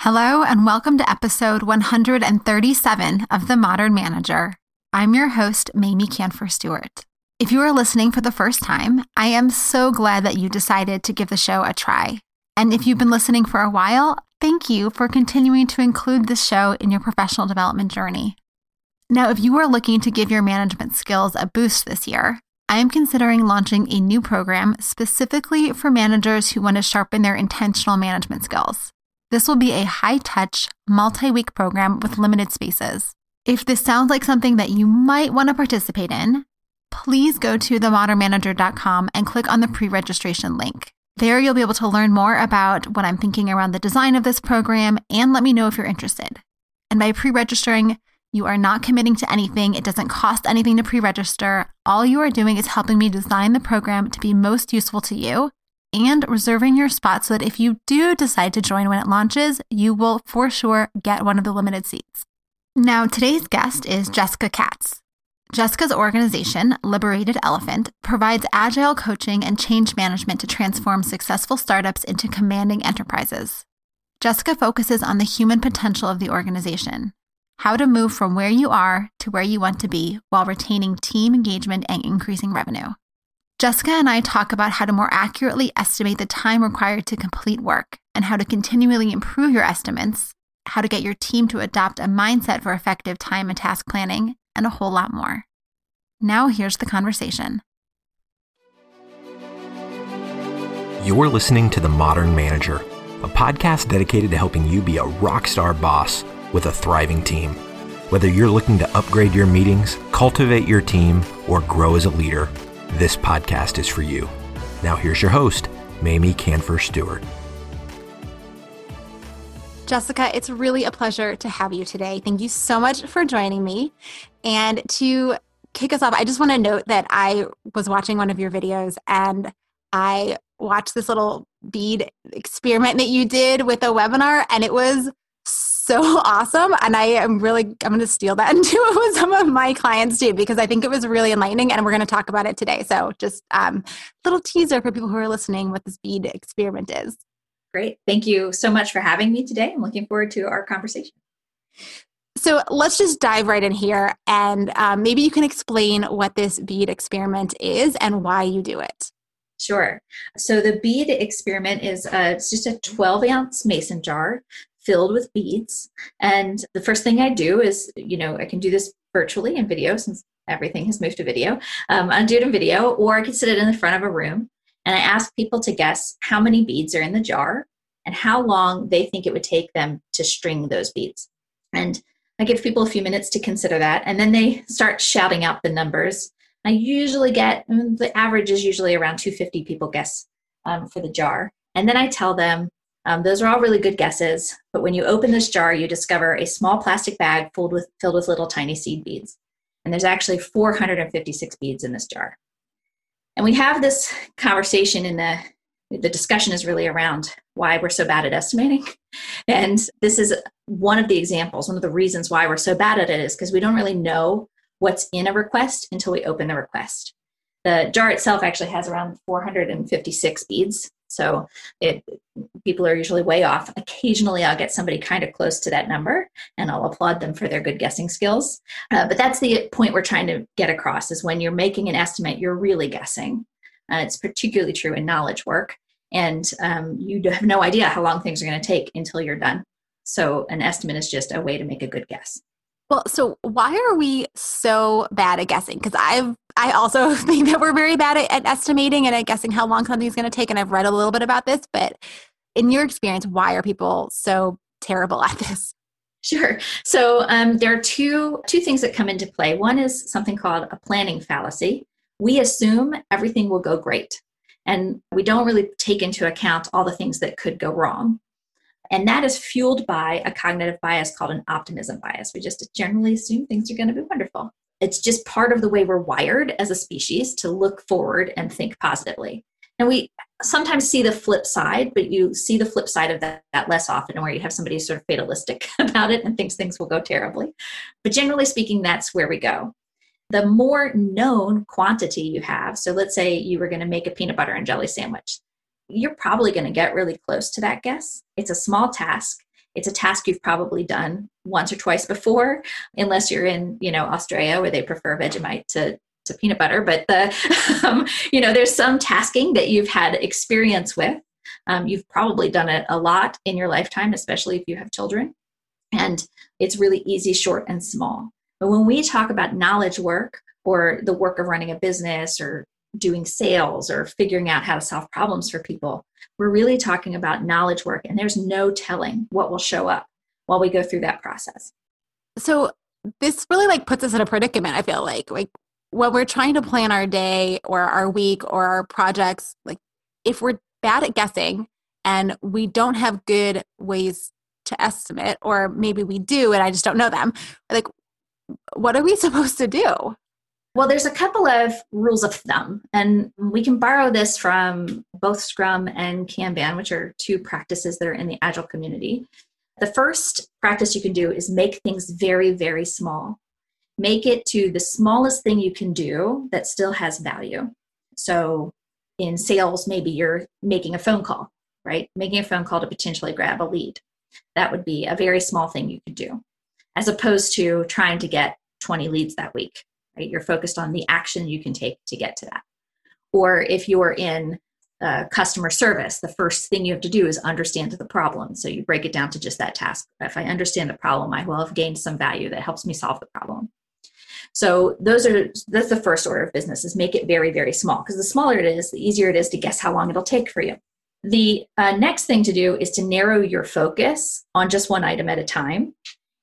Hello, and welcome to episode 137 of The Modern Manager. I'm your host, Mamie Kanfer Stewart. If you are listening for the first time, I am so glad that you decided to give the show a try. And if you've been listening for a while, thank you for continuing to include this show in your professional development journey. Now, if you are looking to give your management skills a boost this year, I am considering launching a new program specifically for managers who want to sharpen their intentional management skills. This will be a high touch, multi week program with limited spaces. If this sounds like something that you might want to participate in, please go to themodernmanager.com and click on the pre registration link. There, you'll be able to learn more about what I'm thinking around the design of this program and let me know if you're interested. And by pre registering, you are not committing to anything. It doesn't cost anything to pre register. All you are doing is helping me design the program to be most useful to you and reserving your spot so that if you do decide to join when it launches, you will for sure get one of the limited seats. Now, today's guest is Jessica Katz. Jessica's organization, Liberated Elephant, provides agile coaching and change management to transform successful startups into commanding enterprises. Jessica focuses on the human potential of the organization, how to move from where you are to where you want to be while retaining team engagement and increasing revenue. Jessica and I talk about how to more accurately estimate the time required to complete work and how to continually improve your estimates, how to get your team to adopt a mindset for effective time and task planning, and a whole lot more. Now, here's the conversation. You're listening to The Modern Manager, a podcast dedicated to helping you be a rock star boss with a thriving team. Whether you're looking to upgrade your meetings, cultivate your team, or grow as a leader, this podcast is for you. Now, here's your host, Mamie Kanfer Stewart. Jessica, it's really a pleasure to have you today. Thank you so much for joining me. And to kick us off, I just want to note that I was watching one of your videos and I watched this little bead experiment that you did with a webinar, and it was so awesome. And I am really, I'm going to steal that and do it with some of my clients too, because I think it was really enlightening and we're going to talk about it today. So just um, little teaser for people who are listening what this bead experiment is. Great. Thank you so much for having me today. I'm looking forward to our conversation. So let's just dive right in here and um, maybe you can explain what this bead experiment is and why you do it. Sure. So the bead experiment is uh, it's just a 12 ounce mason jar filled with beads. And the first thing I do is, you know, I can do this virtually in video since everything has moved to video. Um, I do it in video, or I can sit it in the front of a room and I ask people to guess how many beads are in the jar and how long they think it would take them to string those beads. And I give people a few minutes to consider that, and then they start shouting out the numbers. I usually get mm, the average is usually around 250 people guess um, for the jar. And then I tell them um, those are all really good guesses, but when you open this jar, you discover a small plastic bag filled with, filled with little tiny seed beads. And there's actually 456 beads in this jar. And we have this conversation in the the discussion is really around why we're so bad at estimating. And this is one of the examples, one of the reasons why we're so bad at it is because we don't really know what's in a request until we open the request. The jar itself actually has around 456 beads. So it, people are usually way off. Occasionally, I'll get somebody kind of close to that number, and I'll applaud them for their good guessing skills. Uh, but that's the point we're trying to get across: is when you're making an estimate, you're really guessing. Uh, it's particularly true in knowledge work, and um, you have no idea how long things are going to take until you're done. So, an estimate is just a way to make a good guess. Well, so why are we so bad at guessing? Because I've I also think that we're very bad at, at estimating and at guessing how long something's going to take. And I've read a little bit about this, but in your experience, why are people so terrible at this? Sure. So um, there are two two things that come into play. One is something called a planning fallacy. We assume everything will go great, and we don't really take into account all the things that could go wrong. And that is fueled by a cognitive bias called an optimism bias. We just generally assume things are going to be wonderful. It's just part of the way we're wired as a species to look forward and think positively. And we sometimes see the flip side, but you see the flip side of that, that less often, where you have somebody sort of fatalistic about it and thinks things will go terribly. But generally speaking, that's where we go. The more known quantity you have, so let's say you were going to make a peanut butter and jelly sandwich, you're probably going to get really close to that guess. It's a small task. It's a task you've probably done once or twice before, unless you're in, you know, Australia where they prefer Vegemite to to peanut butter. But the, um, you know, there's some tasking that you've had experience with. Um, you've probably done it a lot in your lifetime, especially if you have children, and it's really easy, short, and small. But when we talk about knowledge work or the work of running a business or doing sales or figuring out how to solve problems for people. We're really talking about knowledge work, and there's no telling what will show up while we go through that process. So this really like puts us in a predicament. I feel like like when we're trying to plan our day or our week or our projects, like if we're bad at guessing and we don't have good ways to estimate, or maybe we do and I just don't know them, like what are we supposed to do? Well, there's a couple of rules of thumb, and we can borrow this from both Scrum and Kanban, which are two practices that are in the Agile community. The first practice you can do is make things very, very small. Make it to the smallest thing you can do that still has value. So, in sales, maybe you're making a phone call, right? Making a phone call to potentially grab a lead. That would be a very small thing you could do, as opposed to trying to get 20 leads that week right? You're focused on the action you can take to get to that. Or if you're in uh, customer service, the first thing you have to do is understand the problem. So you break it down to just that task. If I understand the problem, I will have gained some value that helps me solve the problem. So those are that's the first order of business is make it very very small because the smaller it is, the easier it is to guess how long it'll take for you. The uh, next thing to do is to narrow your focus on just one item at a time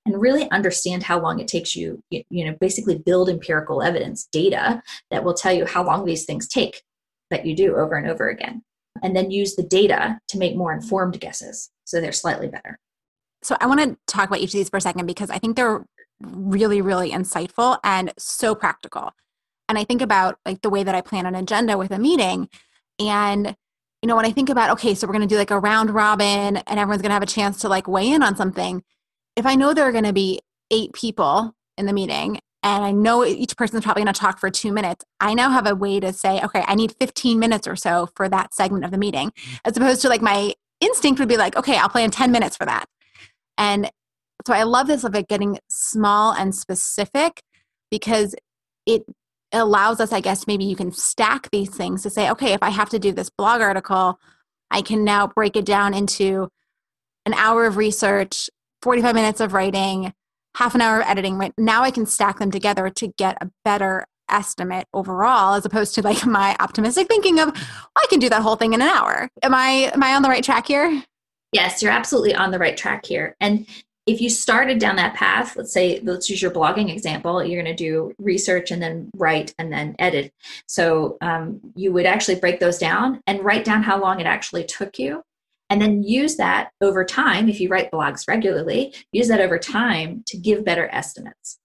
and really understand how long it takes you, you know, basically build empirical evidence, data that will tell you how long these things take that you do over and over again. And then use the data to make more informed guesses so they're slightly better. So I want to talk about each of these for a second because I think they're really, really insightful and so practical. And I think about like the way that I plan an agenda with a meeting and you know when i think about okay so we're going to do like a round robin and everyone's going to have a chance to like weigh in on something if I know there are going to be eight people in the meeting and I know each person's probably going to talk for two minutes, I now have a way to say, okay, I need 15 minutes or so for that segment of the meeting, mm. as opposed to like my instinct would be like, okay, I'll plan 10 minutes for that. And so I love this of it getting small and specific because it allows us, I guess, maybe you can stack these things to say, okay, if I have to do this blog article, I can now break it down into an hour of research, 45 minutes of writing, half an hour of editing. Right now, I can stack them together to get a better estimate overall, as opposed to like my optimistic thinking of I can do that whole thing in an hour. Am I am I on the right track here? Yes, you're absolutely on the right track here. And if you started down that path, let's say, let's use your blogging example, you're going to do research and then write and then edit. So um, you would actually break those down and write down how long it actually took you and then use that over time if you write blogs regularly use that over time to give better estimates.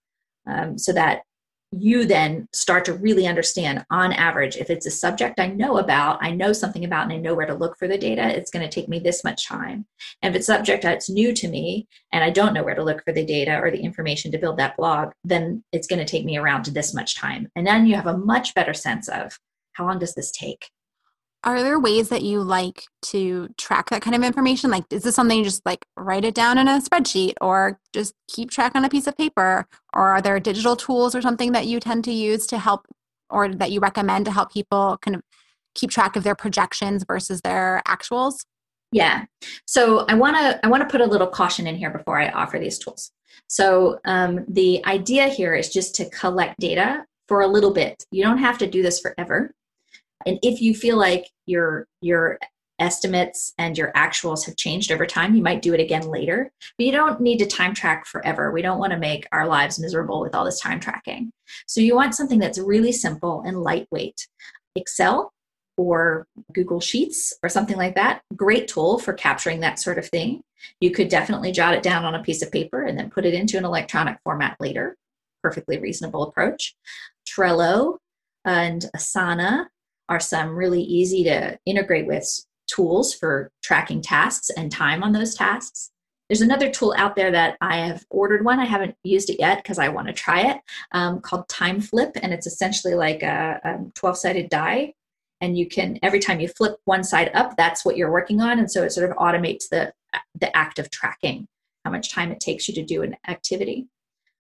Um, so that you then start to really understand on average if it's a subject i know about i know something about and i know where to look for the data it's going to take me this much time. And if it's a subject that's new to me and i don't know where to look for the data or the information to build that blog then it's going to take me around to this much time. And then you have a much better sense of how long does this take are there ways that you like to track that kind of information? Like is this something you just like write it down in a spreadsheet or just keep track on a piece of paper? Or are there digital tools or something that you tend to use to help or that you recommend to help people kind of keep track of their projections versus their actuals? Yeah. So i want to i want to put a little caution in here before i offer these tools. So um, the idea here is just to collect data for a little bit. You don't have to do this forever and if you feel like your your estimates and your actuals have changed over time, you might do it again later. But you don't need to time track forever. We don't want to make our lives miserable with all this time tracking. So you want something that's really simple and lightweight. Excel or Google Sheets or something like that. Great tool for capturing that sort of thing. You could definitely jot it down on a piece of paper and then put it into an electronic format later. Perfectly reasonable approach. Trello and Asana are some really easy to integrate with tools for tracking tasks and time on those tasks. There's another tool out there that I have ordered one. I haven't used it yet because I want to try it um, called Time Flip, and it's essentially like a 12 sided die. And you can, every time you flip one side up, that's what you're working on. And so it sort of automates the, the act of tracking how much time it takes you to do an activity.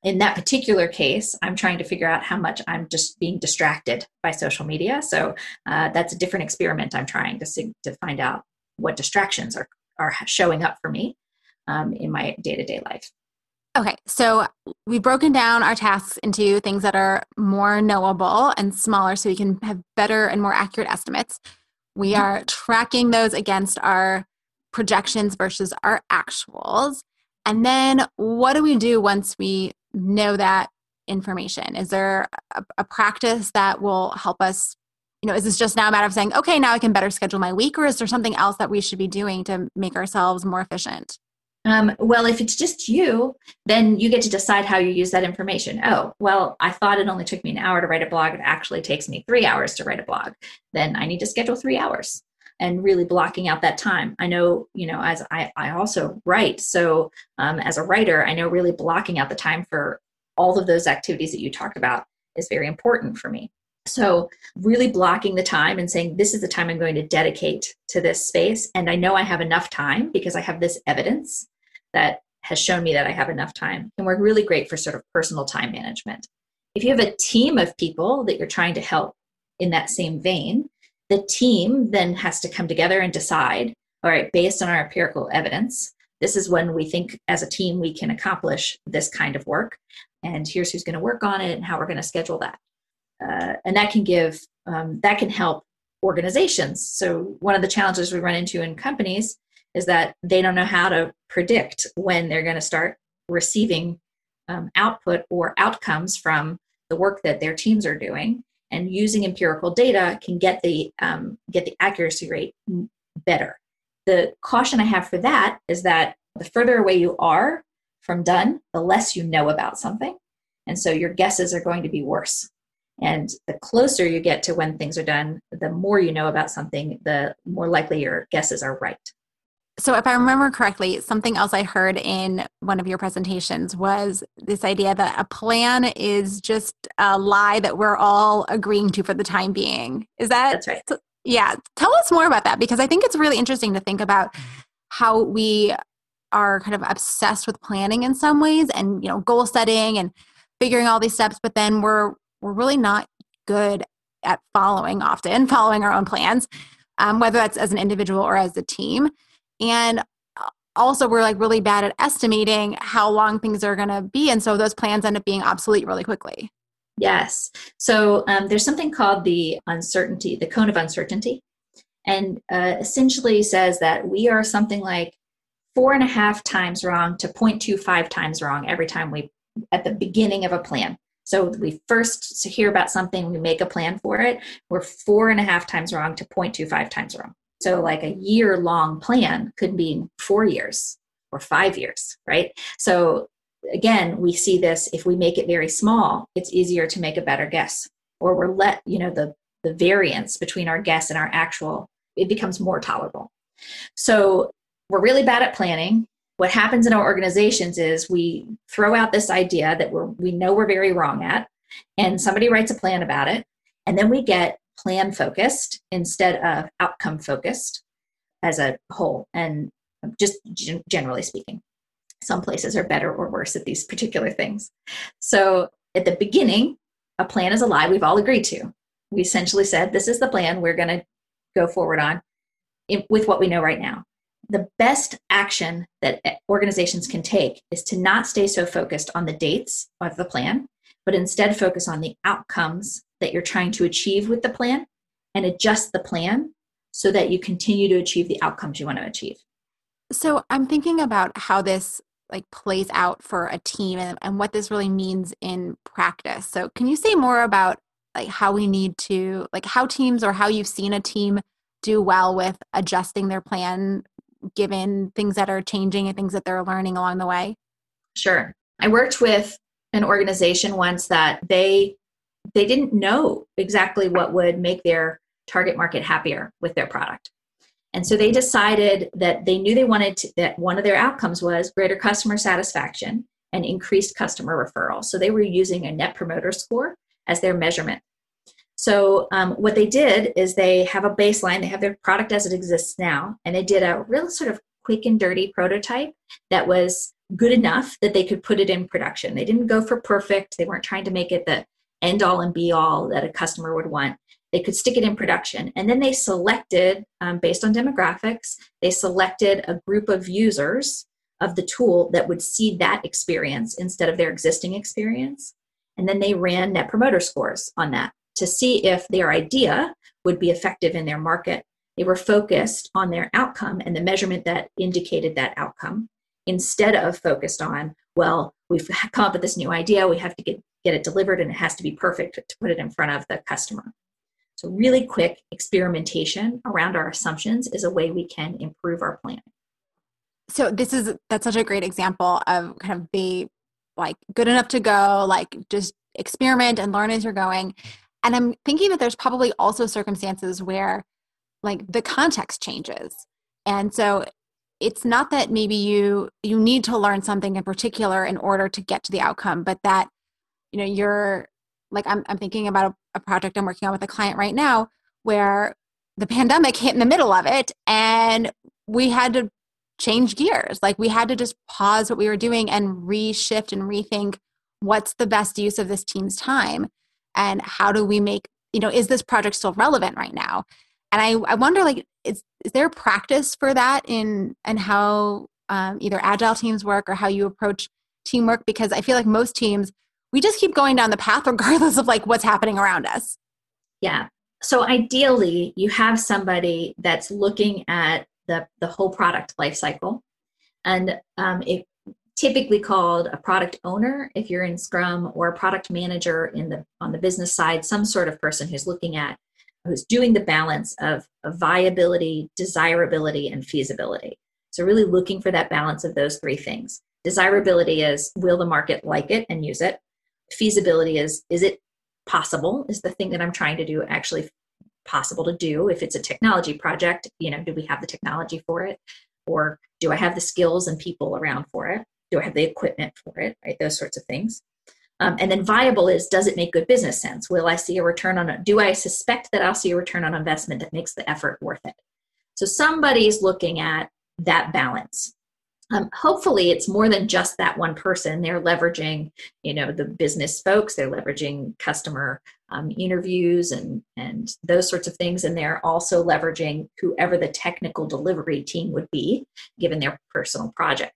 In that particular case, I'm trying to figure out how much I'm just being distracted by social media. So uh, that's a different experiment I'm trying to, to find out what distractions are, are showing up for me um, in my day to day life. Okay, so we've broken down our tasks into things that are more knowable and smaller so we can have better and more accurate estimates. We mm-hmm. are tracking those against our projections versus our actuals. And then what do we do once we know that information? Is there a, a, practice that will help us? You know, is this just now a matter of saying, okay, now I can better schedule my week, or is there something else that we should be doing to make ourselves more efficient? Um, well, if it's just you, then you get to decide how you use that information. Oh, well, I thought it only took me an hour to write a blog. It actually takes me three hours to write a blog. Then I need to schedule three hours and really blocking out that time. I know, you know, as I, I also write. So um, as a writer, I know really blocking out the time for all of those activities that you talked about is very important for me. So, really blocking the time and saying, this is the time I'm going to dedicate to this space. And I know I have enough time because I have this evidence that has shown me that I have enough time. And we're really great for sort of personal time management. If you have a team of people that you're trying to help in that same vein, the team then has to come together and decide all right, based on our empirical evidence, this is when we think as a team we can accomplish this kind of work. And here's who's going to work on it and how we're going to schedule that uh, and that can give um, that can help organizations so one of the challenges we run into in companies is that they don't know how to predict when they're going to start receiving um, output or outcomes from the work that their teams are doing and using empirical data can get the um, get the accuracy rate better the caution i have for that is that the further away you are from done the less you know about something and so your guesses are going to be worse and the closer you get to when things are done, the more you know about something, the more likely your guesses are right. So, if I remember correctly, something else I heard in one of your presentations was this idea that a plan is just a lie that we're all agreeing to for the time being. Is that? That's right. Yeah. Tell us more about that because I think it's really interesting to think about how we are kind of obsessed with planning in some ways and, you know, goal setting and figuring all these steps, but then we're we're really not good at following often, following our own plans, um, whether that's as an individual or as a team. And uh, also, we're like really bad at estimating how long things are going to be. And so those plans end up being obsolete really quickly. Yes. So um, there's something called the uncertainty, the cone of uncertainty, and uh, essentially says that we are something like four and a half times wrong to 0.25 times wrong every time we at the beginning of a plan. So we first hear about something, we make a plan for it. We're four and a half times wrong to 0.25 times wrong. So like a year long plan could be four years or five years, right? So again, we see this if we make it very small, it's easier to make a better guess. Or we're let, you know, the the variance between our guess and our actual, it becomes more tolerable. So we're really bad at planning what happens in our organizations is we throw out this idea that we're we know we're very wrong at and somebody writes a plan about it and then we get plan focused instead of outcome focused as a whole and just generally speaking. Some places are better or worse at these particular things. So at the beginning a plan is a lie we've all agreed to. We essentially said this is the plan we're going to go forward on with what we know right now. The best action that organizations can take is to not stay so focused on the dates of the plan, but instead focus on the outcomes that you're trying to achieve with the plan and adjust the plan so that you continue to achieve the outcomes you want to achieve. So I'm thinking about how this like plays out for a team and, and what this really means in practice. So can you say more about like how we need to like how teams or how you've seen a team do well with adjusting their plan given things that are changing and things that they're learning along the way? Sure. I worked with an organization once that they they didn't know exactly what would make their target market happier with their product. And so they decided that they knew they wanted to, that one of their outcomes was greater customer satisfaction and increased customer referral. So they were using a net promoter score as their measurement. So um, what they did is they have a baseline. They have their product as it exists now, and they did a real sort of quick and dirty prototype that was good enough that they could put it in production. They didn't go for perfect. They weren't trying to make it the end all and be all that a customer would want. They could stick it in production. And then they selected, um, based on demographics, they selected a group of users of the tool that would see that experience instead of their existing experience. And then they ran net promoter scores on that to see if their idea would be effective in their market. They were focused on their outcome and the measurement that indicated that outcome instead of focused on, well, we've come up with this new idea, we have to get, get it delivered and it has to be perfect to put it in front of the customer. So, really quick experimentation around our assumptions is a way we can improve our planning. So, this is that's such a great example of kind of be like good enough to go, like just experiment and learn as you're going. And I'm thinking that there's probably also circumstances where like the context changes. And so it's not that maybe you you need to learn something in particular in order to get to the outcome, but that you know you're like I'm I'm thinking about a, a project I'm working on with a client right now where the pandemic hit in the middle of it and we had to change gears. Like we had to just pause what we were doing and reshift and rethink what's the best use of this team's time and how do we make, you know, is this project still relevant right now? And I, I wonder like is is there practice for that in and how um, either agile teams work or how you approach teamwork? Because I feel like most teams we just keep going down the path regardless of like what's happening around us. Yeah. So ideally, you have somebody that's looking at the, the whole product life cycle. And um, it typically called a product owner if you're in Scrum or a product manager in the on the business side, some sort of person who's looking at who's doing the balance of, of viability, desirability, and feasibility. So really looking for that balance of those three things. Desirability is will the market like it and use it? Feasibility is is it possible? Is the thing that I'm trying to do actually possible to do if it's a technology project you know do we have the technology for it or do i have the skills and people around for it do i have the equipment for it right those sorts of things um, and then viable is does it make good business sense? Will i see a return on it do i suspect that i'll see a return on investment that makes the effort worth it? So somebody's looking at that balance. Um, hopefully it's more than just that one person. They're leveraging you know the business folks. They're leveraging customer um, interviews and and those sorts of things. And they're also leveraging whoever the technical delivery team would be given their personal project.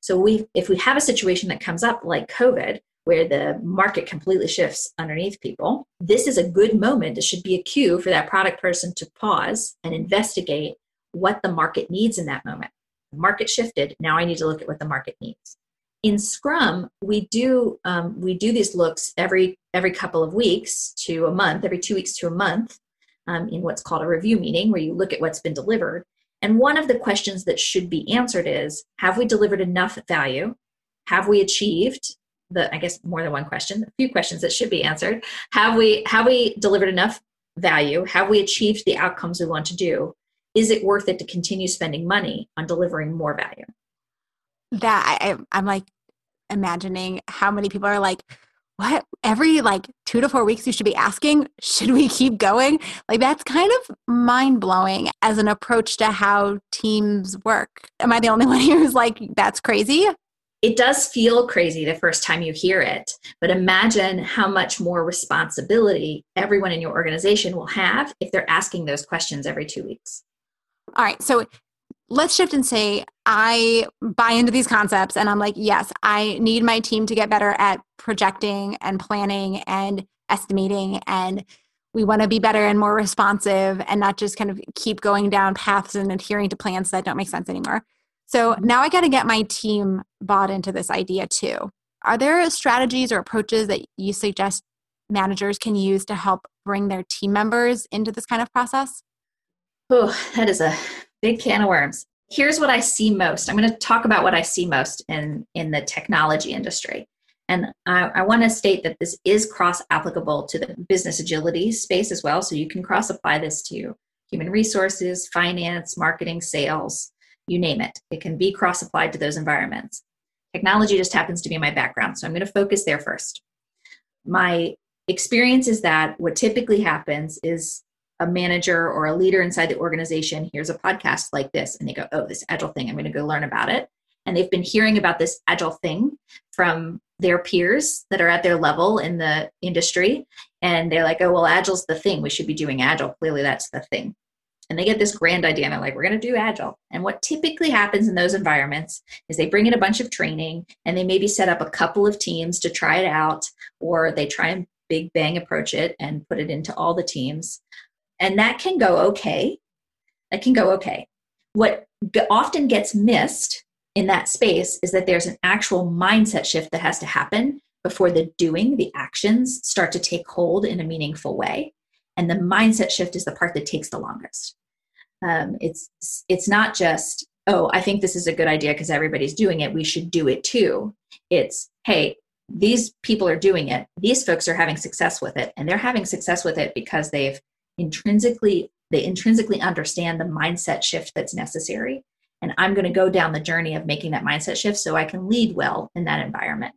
So we if we have a situation that comes up like covid where the market completely shifts underneath people this is a good moment. It should be a cue for that product person to pause and investigate what the market needs in that moment. The market shifted. Now i need to look at what the market needs. In scrum we do um, we do these looks every every couple of weeks to a month every two weeks to a month um, in what's called a review meeting where you look at what's been delivered. And one of the questions that should be answered is have we delivered enough value? Have we achieved the i guess more than one question a few questions that should be answered. Have we have we delivered enough value? Have we achieved the outcomes we want to do? Is it worth it to continue spending money on delivering more value? That I, i'm like imagining how many people are like, what? Every like two to four weeks you should be asking should we keep going? Like that's kind of mind-blowing as an approach to how teams work. Am i the only one here who's like that's crazy it does feel crazy the first time you hear it but imagine how much more responsibility everyone in your organization will have if they're asking those questions every two weeks all right so let's shift and say I buy into these concepts and I'm like, yes, I need my team to get better at projecting and planning and estimating and we want to be better and more responsive and not just kind of keep going down paths and adhering to plans that don't make sense anymore. So mm-hmm. now I got to get my team bought into this idea too. Are there strategies or approaches that you suggest managers can use to help bring their team members into this kind of process? Oh, that is a big can of worms. Here's what I see most. I'm going to talk about what I see most in, in the technology industry. And I, I want to state that this is cross applicable to the business agility space as well. So you can cross apply this to human resources, finance, marketing, sales, you name it. It can be cross applied to those environments. Technology just happens to be my background. So I'm going to focus there first. My experience is that what typically happens is a manager or a leader inside the organization hears a podcast like this and they go, oh, this agile thing, I'm going to go learn about it. and they've been hearing about this agile thing from their peers that are at their level in the industry and they're like oh well agile's the thing we should be doing agile clearly that's the thing and they get this grand idea and they're like we're going to do agile. And what typically happens in those environments is they bring in a bunch of training and they maybe set up a couple of teams to try it out or they try and big bang approach it and put it into all the teams. And that can go okay. That can go okay. What often gets missed in that space is that there's an actual mindset shift that has to happen before the doing the actions start to take hold in a meaningful way and the mindset shift is the part that takes the longest. Um, it's it's not just oh i think this is a good idea because everybody's doing it. We should do it too. It's hey these people are doing it. These folks are having success with it. And they're having success with it because they've intrinsically they intrinsically understand the mindset shift that's necessary. And i'm going to go down the journey of making that mindset shift so i can lead well in that environment.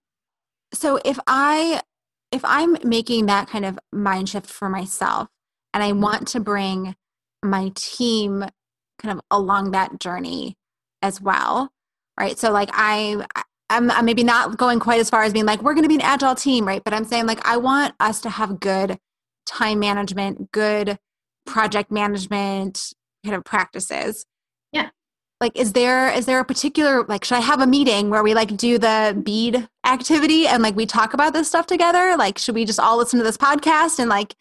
So if i if i'm making that kind of mind shift for myself and i want to bring my team kind of along that journey as well right? So like i I'm, I'm maybe not going quite as far as being like we're going to be an agile team right? But i'm saying like i want us to have good time management good project management kind of practices like is there is there a particular like should i have a meeting where we like do the bead activity and like we talk about this stuff together? Like should we just all listen to this podcast and like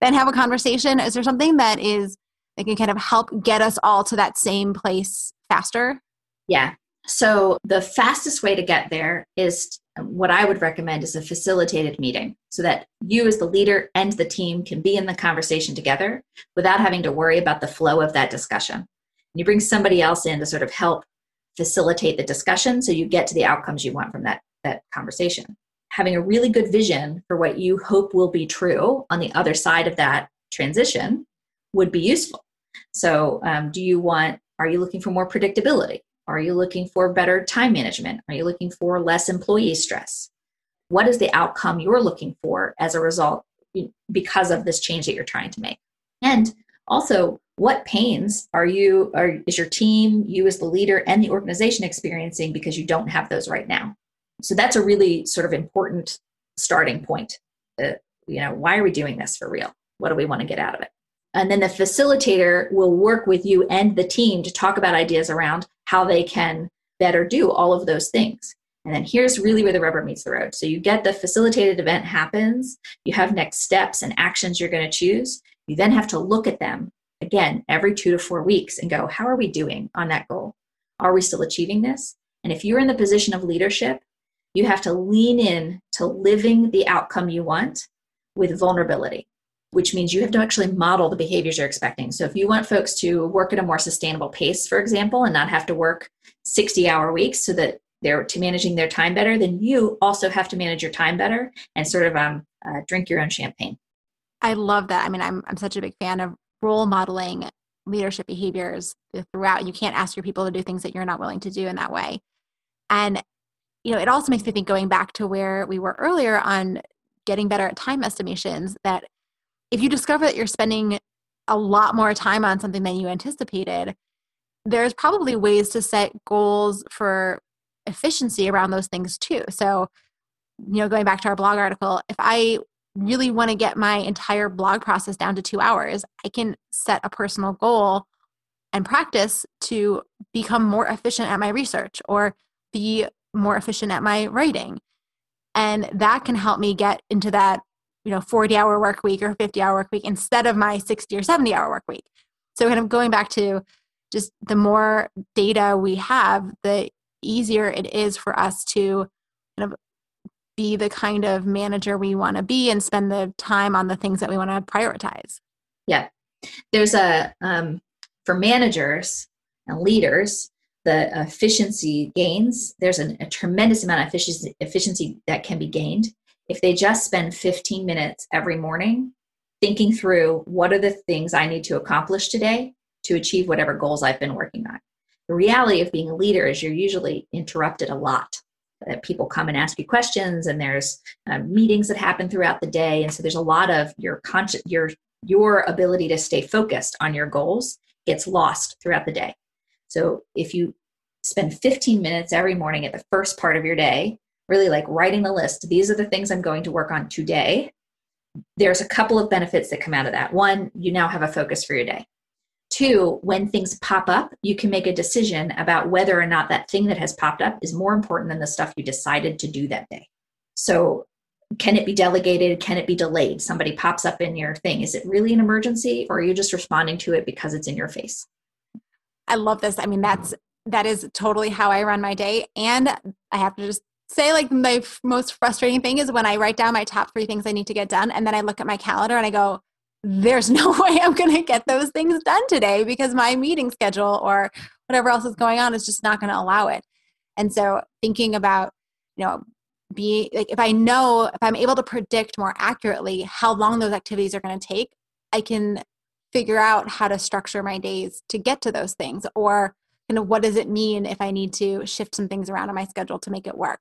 then have a conversation? Is there something that is that can kind of help get us all to that same place faster? Yeah. So the fastest way to get there is what I would recommend is a facilitated meeting so that you as the leader and the team can be in the conversation together without having to worry about the flow of that discussion. You bring somebody else in to sort of help facilitate the discussion so you get to the outcomes you want from that, that conversation. Having a really good vision for what you hope will be true on the other side of that transition would be useful. So, um, do you want, are you looking for more predictability? Are you looking for better time management? Are you looking for less employee stress? What is the outcome you're looking for as a result because of this change that you're trying to make? And also, what pains are you are is your team, you as the leader and the organization experiencing because you don't have those right now? So that's a really sort of important starting point. Uh, you know, why are we doing this for real? What do we want to get out of it? And then the facilitator will work with you and the team to talk about ideas around how they can better do all of those things. And then here's really where the rubber meets the road. So you get the facilitated event happens, you have next steps and actions you're going to choose. You then have to look at them again every two to four weeks and go, how are we doing on that goal? Are we still achieving this? And if you're in the position of leadership, you have to lean in to living the outcome you want with vulnerability which means you have to actually model the behaviors you're expecting. So if you want folks to work at a more sustainable pace, for example, and not have to work 60 hour weeks so that they're to managing their time better, then you also have to manage your time better and sort of um, uh, drink your own champagne. I love that. I mean, I'm, I'm such a big fan of role modeling leadership behaviors throughout. You can't ask your people to do things that you're not willing to do in that way. And, you know, it also makes me think going back to where we were earlier on getting better at time estimations that if you discover that you're spending a lot more time on something than you anticipated, there's probably ways to set goals for efficiency around those things too. So, you know, going back to our blog article, if I really want to get my entire blog process down to two hours, I can set a personal goal and practice to become more efficient at my research or be more efficient at my writing. And that can help me get into that you know 40 hour work week or 50 hour work week instead of my 60 or 70 hour work week so kind of going back to just the more data we have the easier it is for us to kind of be the kind of manager we want to be and spend the time on the things that we want to prioritize yeah there's a um, for managers and leaders the efficiency gains there's an, a tremendous amount of efficiency, efficiency that can be gained if they just spend 15 minutes every morning thinking through what are the things I need to accomplish today to achieve whatever goals I've been working on. The reality of being a leader is you're usually interrupted a lot. That people come and ask you questions, and there's um, meetings that happen throughout the day, and so there's a lot of your conscious your your ability to stay focused on your goals gets lost throughout the day. So if you spend 15 minutes every morning at the first part of your day, really like writing the list. These are the things I'm going to work on today. There's a couple of benefits that come out of that. One, you now have a focus for your day. Two, when things pop up, you can make a decision about whether or not that thing that has popped up is more important than the stuff you decided to do that day. So, can it be delegated? Can it be delayed? Somebody pops up in your thing. Is it really an emergency or are you just responding to it because it's in your face? I love this. I mean, that's that is totally how I run my day. And I have to just say, like, my most frustrating thing is when I write down my top three things I need to get done, and then I look at my calendar and I go, there's no way I'm going to get those things done today because my meeting schedule or whatever else is going on is just not going to allow it. And so thinking about, you know, be like if I know if I'm able to predict more accurately how long those activities are going to take, I can figure out how to structure my days to get to those things or kind of what does it mean if I need to shift some things around in my schedule to make it work.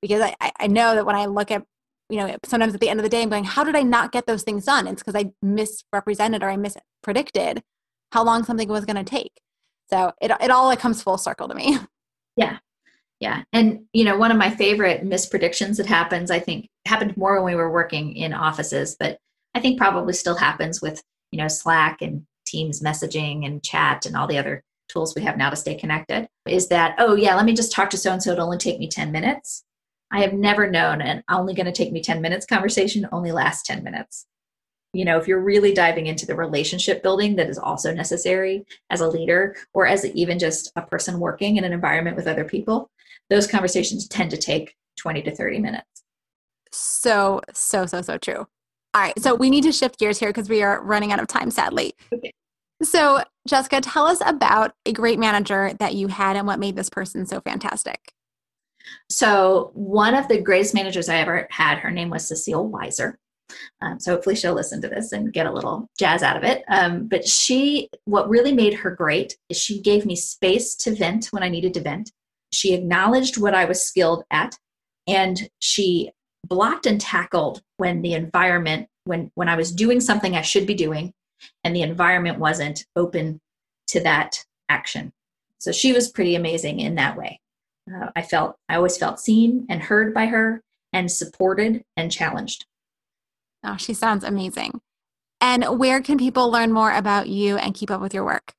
Because I, I know that when I look at, you know, sometimes at the end of the day, I'm going, how did I not get those things done? It's because I misrepresented or I mispredicted how long something was going to take. So it, it all like comes full circle to me. Yeah. Yeah. And, you know, one of my favorite mispredictions that happens, I think happened more when we were working in offices, but I think probably still happens with you know slack and teams messaging and chat and all the other tools we have now to stay connected is that oh yeah let me just talk to so and so it'll only take me 10 minutes i have never known an only going to take me 10 minutes conversation only lasts 10 minutes you know if you're really diving into the relationship building that is also necessary as a leader or as even just a person working in an environment with other people those conversations tend to take 20 to 30 minutes so so so so true all right, so we need to shift gears here because we are running out of time, sadly. Okay. So, Jessica, tell us about a great manager that you had and what made this person so fantastic. So, one of the greatest managers I ever had, her name was Cecile Weiser. Um, so, hopefully, she'll listen to this and get a little jazz out of it. Um, but she, what really made her great is she gave me space to vent when I needed to vent. She acknowledged what I was skilled at, and she blocked and tackled when the environment when when i was doing something i should be doing and the environment wasn't open to that action so she was pretty amazing in that way uh, i felt i always felt seen and heard by her and supported and challenged oh she sounds amazing and where can people learn more about you and keep up with your work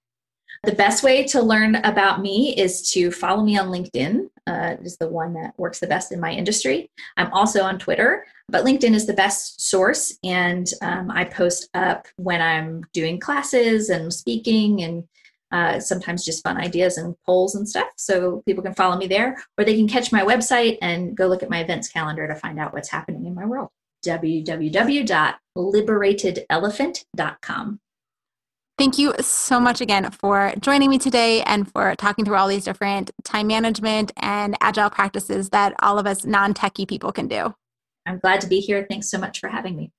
the best way to learn about me is to follow me on LinkedIn. Uh, is the one that works the best in my industry. I'm also on Twitter, but LinkedIn is the best source, and um, I post up when I'm doing classes and speaking, and uh, sometimes just fun ideas and polls and stuff. So people can follow me there, or they can catch my website and go look at my events calendar to find out what's happening in my world. www.liberatedelephant.com. Thank you so much again for joining me today and for talking through all these different time management and agile practices that all of us non techie people can do. I'm glad to be here. Thanks so much for having me.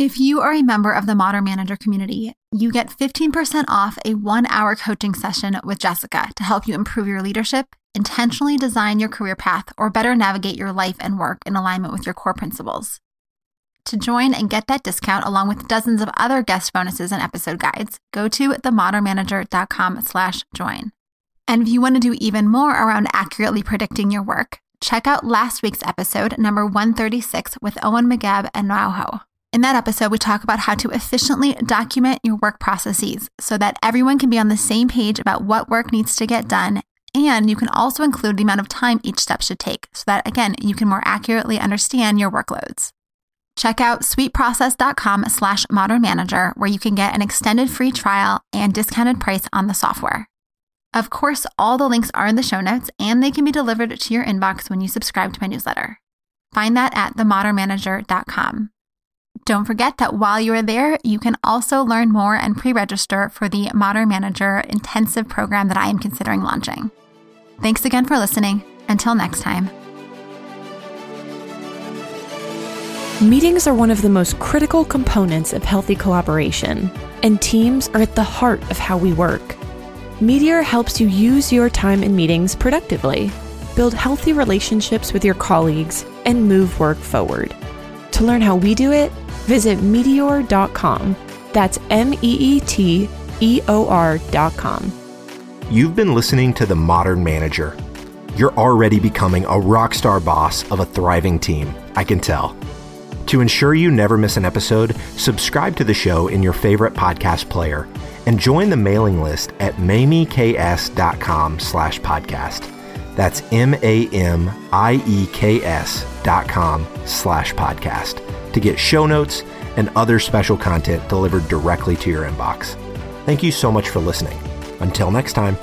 If you are a member of the Modern Manager community, you get 15% off a one hour coaching session with Jessica to help you improve your leadership, intentionally design your career path, or better navigate your life and work in alignment with your core principles. To join and get that discount along with dozens of other guest bonuses and episode guides, go to themodernmanager.com slash join. And if you want to do even more around accurately predicting your work, check out last week's episode, number 136, with Owen McGab Enaohwo. In that episode, we talk about how to efficiently document your work processes so that everyone can be on the same page about what work needs to get done. And you can also include the amount of time each step should take so that, again, you can more accurately understand your workloads. Check out sweetprocess.com slash modern manager where you can get an extended free trial and discounted price on the software. Of course, all the links are in the show notes and they can be delivered to your inbox when you subscribe to my newsletter. Find that at themodernmanager.com. Don't forget that while you are there, you can also learn more and pre register for the Modern Manager intensive program that I am considering launching. Thanks again for listening. Until next time. Meetings are one of the most critical components of healthy collaboration, and teams are at the heart of how we work. Meeteor helps you use your time in meetings productively, build healthy relationships with your colleagues, and move work forward. To learn how we do it, visit meeteor.com. That's M E E T E O R.com. You've been listening to The Modern Manager. You're already becoming a rock star boss of a thriving team, I can tell. To ensure you never miss an episode, subscribe to the show in your favorite podcast player and join the mailing list at mamieks.com slash podcast. That's M-A-M-I-E-K-S dot com slash podcast to get show notes and other special content delivered directly to your inbox. Thank you so much for listening. Until next time.